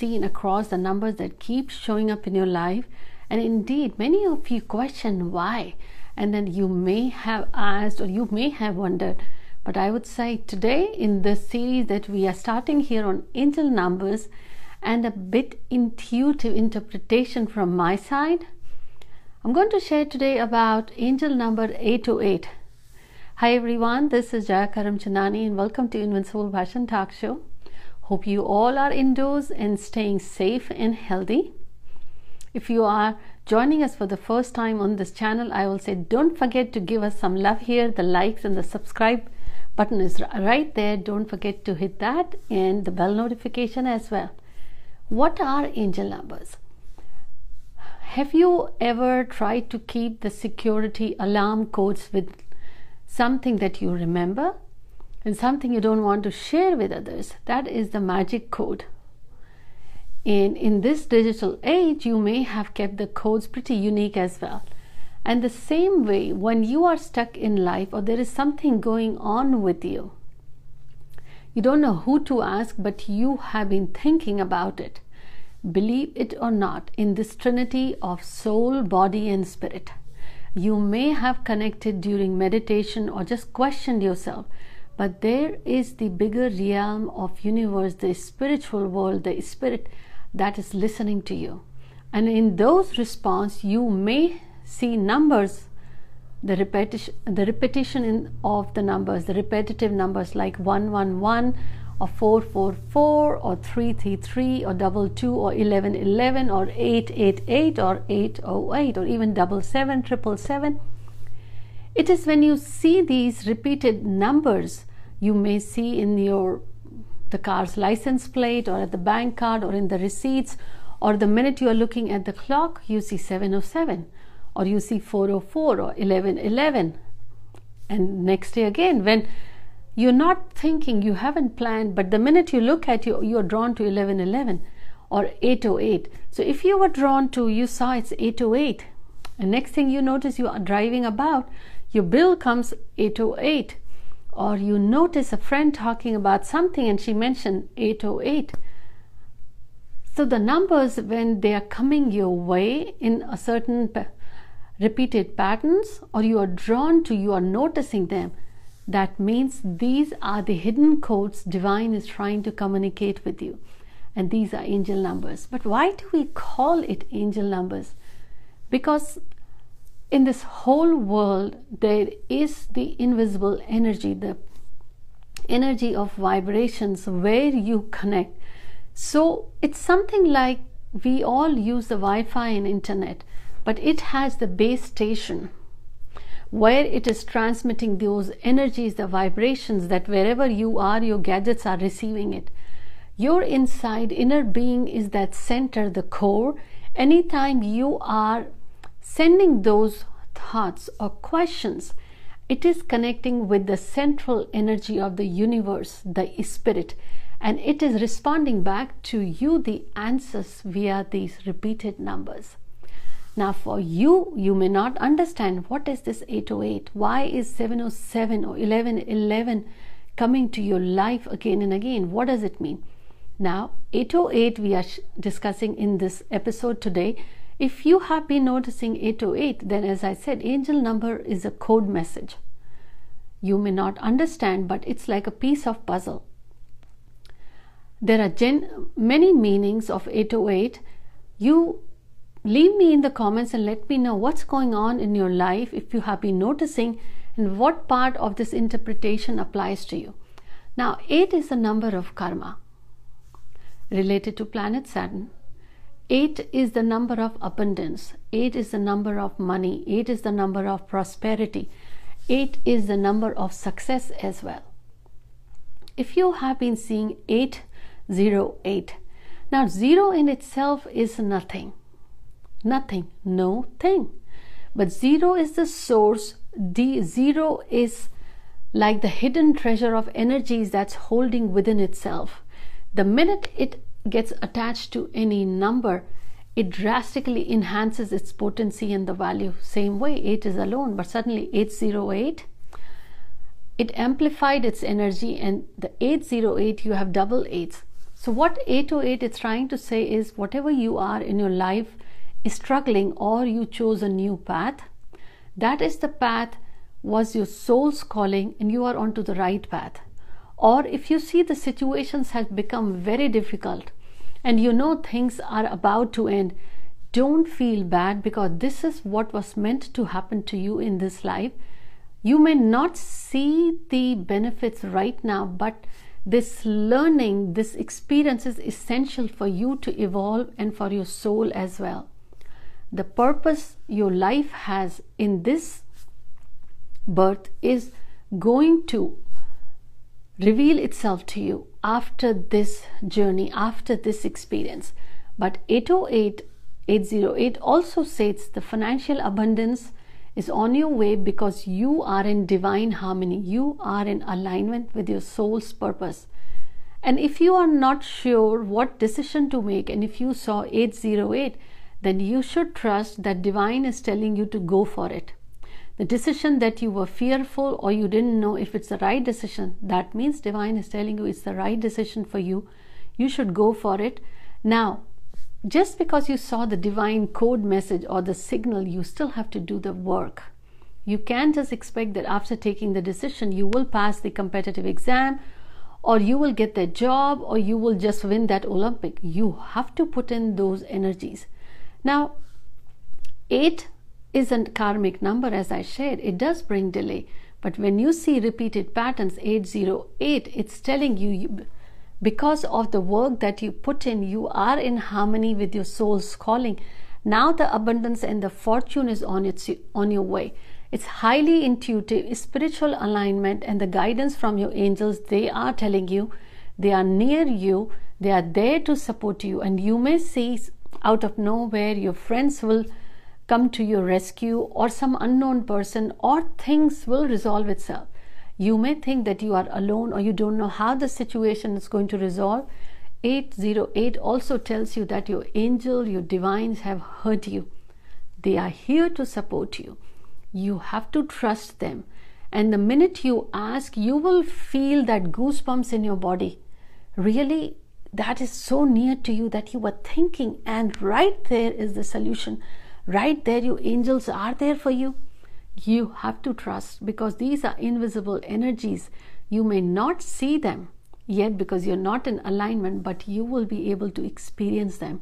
seen across the numbers that keep showing up in your life. And indeed many of you question why. And then you may have asked or you may have wondered. But i would say today in this series that we are starting here on angel numbers and a bit intuitive interpretation from my side i'm going to share today about angel number 808 hi everyone. This is jaya karamchandani and welcome to invincible passion talk show Hope you all are indoors and staying safe and healthy. If you are joining us for the first time on this channel, I will say don't forget to give us some love here. The likes and the subscribe button is right there. Don't forget to hit that and the bell notification as well. What are angel numbers? Have you ever tried to keep the security alarm codes with something that you remember? And something you don't want to share with others. That is the magic code. And in this digital age, you may have kept the codes pretty unique as well. And the same way, when you are stuck in life or there is something going on with you, you don't know who to ask, but you have been thinking about it. Believe it or not, in this trinity of soul, body, and spirit, you may have connected during meditation or just questioned yourself but there is the bigger realm of universe the spiritual world the spirit that is listening to you. And in those response you may see numbers the repetition the repetition in, of the numbers the repetitive numbers like 111 or 444 or 333 or double two or 1111 or 888 or 808 or even double seven triple seven. It is when you see these repeated numbers you may see in your the car's license plate or at the bank card or in the receipts or the minute you are looking at the clock you see 707 or you see 404 or 1111 and next day again when you're not thinking you haven't planned but the minute you look at you you're drawn to 1111 or 808 so if you were drawn to you saw it's 808 and next thing you notice you are driving about your bill comes 808 or you notice a friend talking about something and she mentioned 808 so the numbers when they are coming your way in a certain repeated patterns or you are drawn to you are noticing them that means these are the hidden codes divine is trying to communicate with you. And these are angel numbers. But why do we call it angel numbers? Because in this whole world there is the invisible energy the energy of vibrations where you connect. So it's something like we all use the wi-fi and internet but it has the base station where it is transmitting those energies the vibrations that wherever you are your gadgets are receiving it. Your inside inner being is that center the core. Anytime you are sending those thoughts or questions, it is connecting with the central energy of the universe, the spirit, and it is responding back to you the answers via these repeated numbers. Now, for you, you may not understand what is this 808? Why is 707 or 1111 coming to your life again and again? What does it mean? Now, 808 we are discussing in this episode today if you have been noticing 808, then as I said, angel number is a code message. You may not understand, but it's like a piece of puzzle. There are gen- many meanings of 808. You leave me in the comments and let me know what's going on in your life if you have been noticing and what part of this interpretation applies to you. Now, 8 is a number of karma related to planet Saturn. Eight is the number of abundance. Eight is the number of money. Eight is the number of prosperity. Eight is the number of success as well. If you have been seeing 808, now zero in itself is nothing. Nothing, no thing. But zero is the source. D zero is like the hidden treasure of energies that's holding within itself. The minute it gets attached to any number, it drastically enhances its potency and the value. Same way, 8 is alone, but suddenly 808, it amplified its energy, and the 808, you have double eights. So, what 808 is trying to say is whatever you are in your life is struggling, or you chose a new path, that is the path was your soul's calling, and you are onto the right path. Or if you see the situations have become very difficult and you know things are about to end, don't feel bad because this is what was meant to happen to you in this life. You may not see the benefits right now, but this learning, this experience is essential for you to evolve and for your soul as well. The purpose your life has in this birth is going to reveal itself to you after this journey, after this experience. But 808, 808 also states the financial abundance is on your way because you are in divine harmony. You are in alignment with your soul's purpose. And if you are not sure what decision to make, and if you saw 808, then you should trust that divine is telling you to go for it the decision that you were fearful or you didn't know if it's the right decision, that means divine is telling you it's the right decision for you. You should go for it. Now, just because you saw the divine code message or the signal, you still have to do the work. You can't just expect that after taking the decision, you will pass the competitive exam or you will get that job or you will just win that Olympic. You have to put in those energies. Now, eight isn't karmic number as I shared, it does bring delay. But when you see repeated patterns 808, it's telling you, you because of the work that you put in, you are in harmony with your soul's calling. Now the abundance and the fortune is on its on your way. It's highly intuitive, spiritual alignment, and the guidance from your angels. They are telling you, they are near you, they are there to support you, and you may see out of nowhere your friends will come to your rescue or some unknown person or things will resolve itself. You may think that you are alone or you don't know how the situation is going to resolve. 808 also tells you that your angel, your divines have heard you. They are here to support you. You have to trust them. And the minute you ask, you will feel that goosebumps in your body. Really, that is so near to you that you were thinking, and right there is the solution right there your angels are there for you. You have to trust because these are invisible energies. You may not see them yet because you're not in alignment but you will be able to experience them.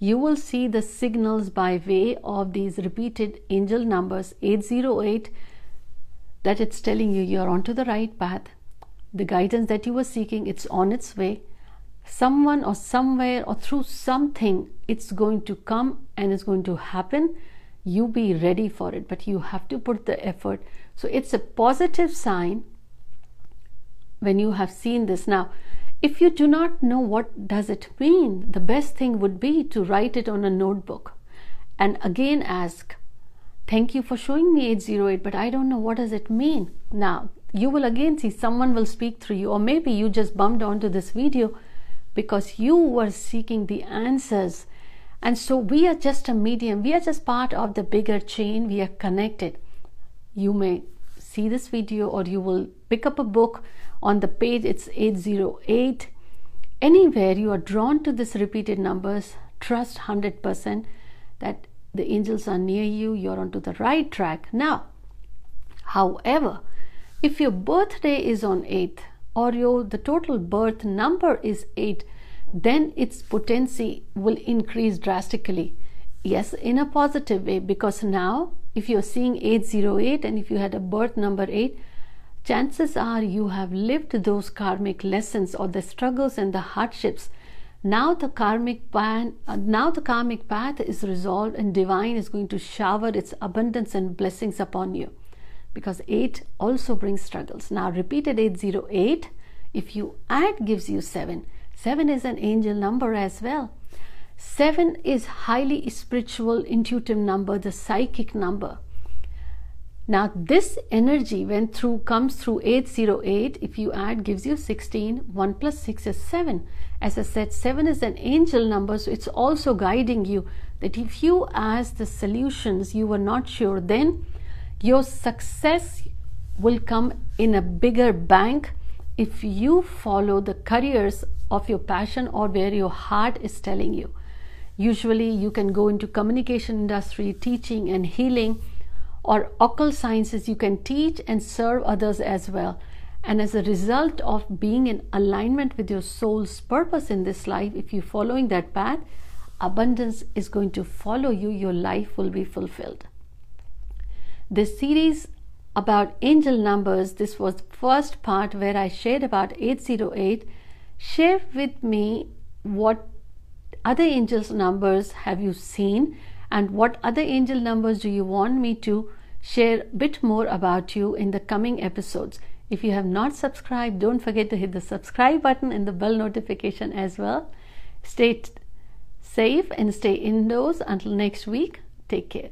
You will see the signals by way of these repeated angel numbers 808 that it's telling you you're onto the right path. The guidance that you were seeking it's on its way. Someone or somewhere or through something it's going to come and it's going to happen. You be ready for it but you have to put the effort. So it's a positive sign when you have seen this. Now if you do not know what does it mean the best thing would be to write it on a notebook and again ask thank you for showing me 808 but i don't know what does it mean. Now you will again see someone will speak through you or maybe you just bumped onto this video because you were seeking the answers. And so we are just a medium, we are just part of the bigger chain, we are connected. You may see this video or you will pick up a book on the page, it's 808. Anywhere you are drawn to this repeated numbers, trust 100% that the angels are near you, you're onto the right track. Now, however, if your birthday is on 8th, or your the total birth number is 8 then its potency will increase drastically yes in a positive way because now if you're seeing 808 and if you had a birth number 8 chances are you have lived those karmic lessons or the struggles and the hardships now the karmic pan, uh, now the karmic path is resolved and divine is going to shower its abundance and blessings upon you because 8 also brings struggles. Now, repeated 808, if you add, gives you 7. 7 is an angel number as well. 7 is highly spiritual, intuitive number, the psychic number. Now, this energy, when through comes through 808, if you add, gives you 16. 1 plus 6 is 7. As I said, 7 is an angel number, so it's also guiding you that if you ask the solutions you were not sure, then your success will come in a bigger bank if you follow the careers of your passion or where your heart is telling you. Usually you can go into communication industry teaching and healing or occult sciences you can teach and serve others as well. And as a result of being in alignment with your soul's purpose in this life if you're following that path abundance is going to follow you. Your life will be fulfilled. This series about angel numbers this was the first part where i shared about 808 share with me what other angels numbers have you seen and what other angel numbers do you want me to share a bit more about you in the coming episodes. If you have not subscribed don't forget to hit the subscribe button and the bell notification as well. Stay safe and stay indoors. Until next week take care